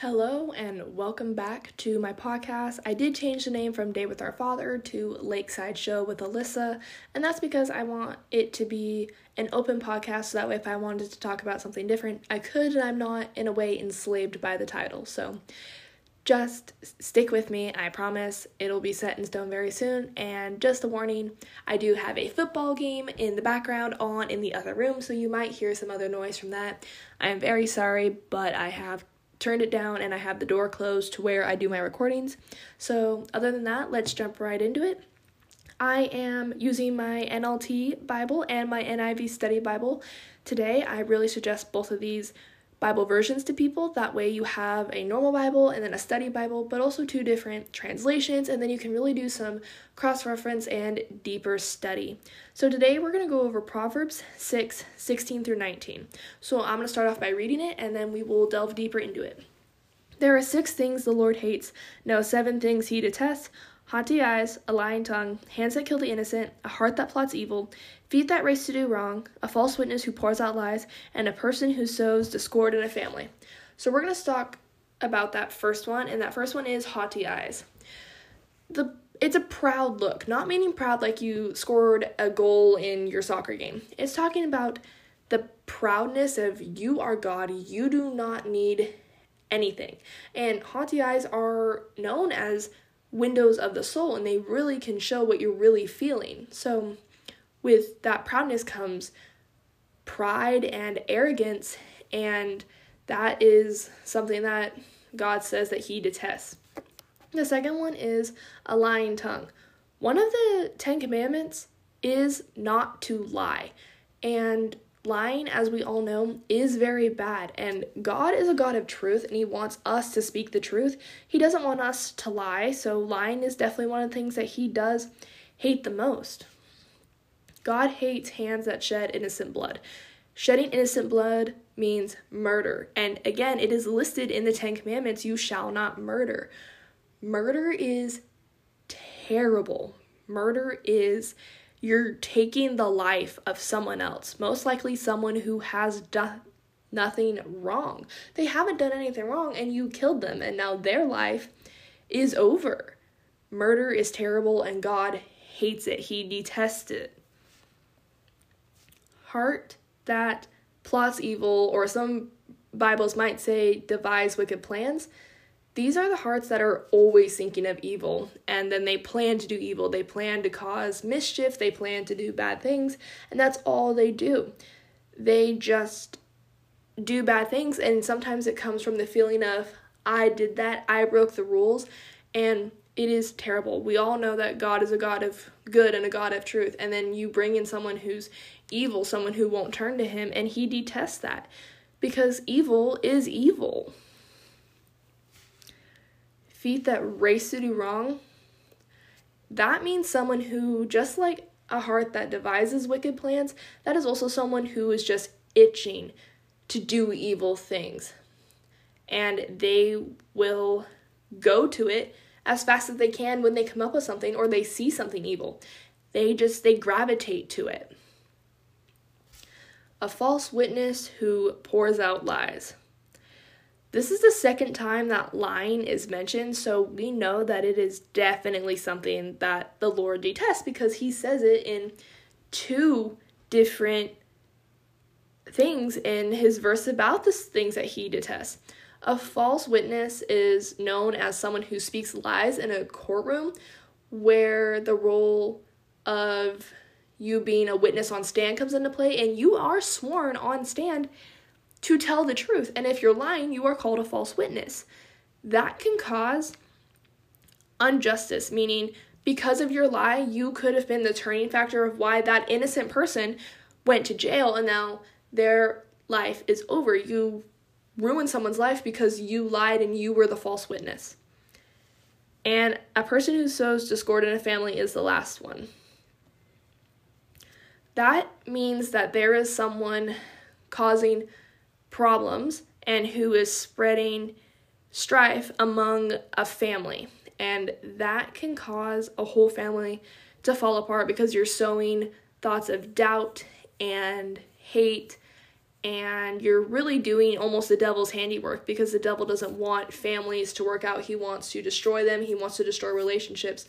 Hello and welcome back to my podcast. I did change the name from Day with Our Father to Lakeside Show with Alyssa, and that's because I want it to be an open podcast so that way if I wanted to talk about something different, I could and I'm not in a way enslaved by the title. So just stick with me. I promise it'll be set in stone very soon. And just a warning, I do have a football game in the background on in the other room, so you might hear some other noise from that. I am very sorry, but I have turned it down and I have the door closed to where I do my recordings. So, other than that, let's jump right into it. I am using my NLT Bible and my NIV Study Bible today. I really suggest both of these Bible versions to people. That way, you have a normal Bible and then a study Bible, but also two different translations, and then you can really do some cross reference and deeper study. So, today we're going to go over Proverbs 6 16 through 19. So, I'm going to start off by reading it and then we will delve deeper into it. There are six things the Lord hates, no, seven things he detests haughty eyes, a lying tongue, hands that kill the innocent, a heart that plots evil, feet that race to do wrong, a false witness who pours out lies, and a person who sows discord in a family. So we're going to talk about that first one, and that first one is haughty eyes. The it's a proud look, not meaning proud like you scored a goal in your soccer game. It's talking about the proudness of you are God, you do not need anything. And haughty eyes are known as windows of the soul and they really can show what you're really feeling. So, with that proudness comes pride and arrogance, and that is something that God says that He detests. The second one is a lying tongue. One of the Ten Commandments is not to lie. And lying, as we all know, is very bad. And God is a God of truth and He wants us to speak the truth. He doesn't want us to lie. So, lying is definitely one of the things that He does hate the most. God hates hands that shed innocent blood. Shedding innocent blood means murder. And again, it is listed in the Ten Commandments you shall not murder. Murder is terrible. Murder is you're taking the life of someone else, most likely someone who has done nothing wrong. They haven't done anything wrong and you killed them, and now their life is over. Murder is terrible and God hates it, He detests it. Heart that plots evil, or some Bibles might say devise wicked plans these are the hearts that are always thinking of evil, and then they plan to do evil. They plan to cause mischief, they plan to do bad things, and that's all they do. They just do bad things, and sometimes it comes from the feeling of, I did that, I broke the rules, and it is terrible. We all know that God is a God of good and a God of truth, and then you bring in someone who's evil, someone who won't turn to Him, and He detests that because evil is evil feet that race to do wrong, that means someone who, just like a heart that devises wicked plans, that is also someone who is just itching to do evil things. And they will go to it as fast as they can when they come up with something or they see something evil. They just they gravitate to it. A false witness who pours out lies. This is the second time that lying is mentioned, so we know that it is definitely something that the Lord detests because he says it in two different things in his verse about the things that he detests. A false witness is known as someone who speaks lies in a courtroom where the role of you being a witness on stand comes into play and you are sworn on stand to tell the truth. And if you're lying, you are called a false witness. That can cause injustice, meaning because of your lie, you could have been the turning factor of why that innocent person went to jail and now their life is over. You ruined someone's life because you lied and you were the false witness. And a person who sows discord in a family is the last one. That means that there is someone causing problems and who is spreading strife among a family. And that can cause a whole family to fall apart because you're sowing thoughts of doubt and hate and you're really doing almost the devil's handiwork because the devil doesn't want families to work out. He wants to destroy them, he wants to destroy relationships.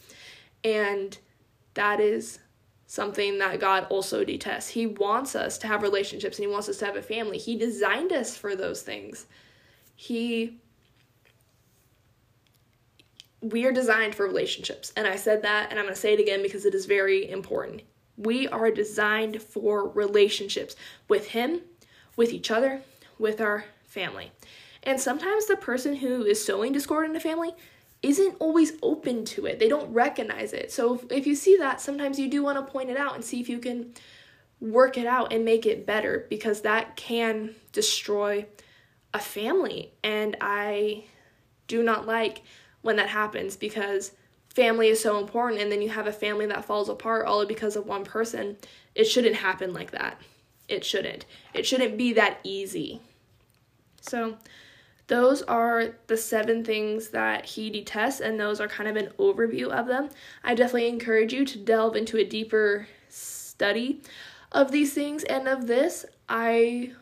And that is something that God also detests. He wants us to have relationships and he wants us to have a family. He designed us for those things. He we are designed for relationships. And I said that and I'm going to say it again because it is very important. We are designed for relationships with him with each other, with our family. And sometimes the person who is sowing discord in a family isn't always open to it. They don't recognize it. So if you see that, sometimes you do want to point it out and see if you can work it out and make it better because that can destroy a family. And I do not like when that happens because family is so important and then you have a family that falls apart all because of one person. It shouldn't happen like that. It shouldn't. It shouldn't be that easy. So, those are the seven things that he detests, and those are kind of an overview of them. I definitely encourage you to delve into a deeper study of these things and of this. I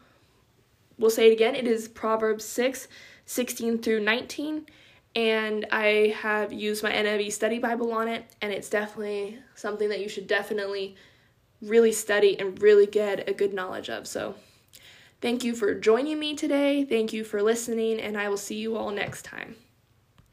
will say it again it is Proverbs 6 16 through 19, and I have used my NIV study Bible on it, and it's definitely something that you should definitely really study and really get a good knowledge of. So, thank you for joining me today. Thank you for listening, and I will see you all next time.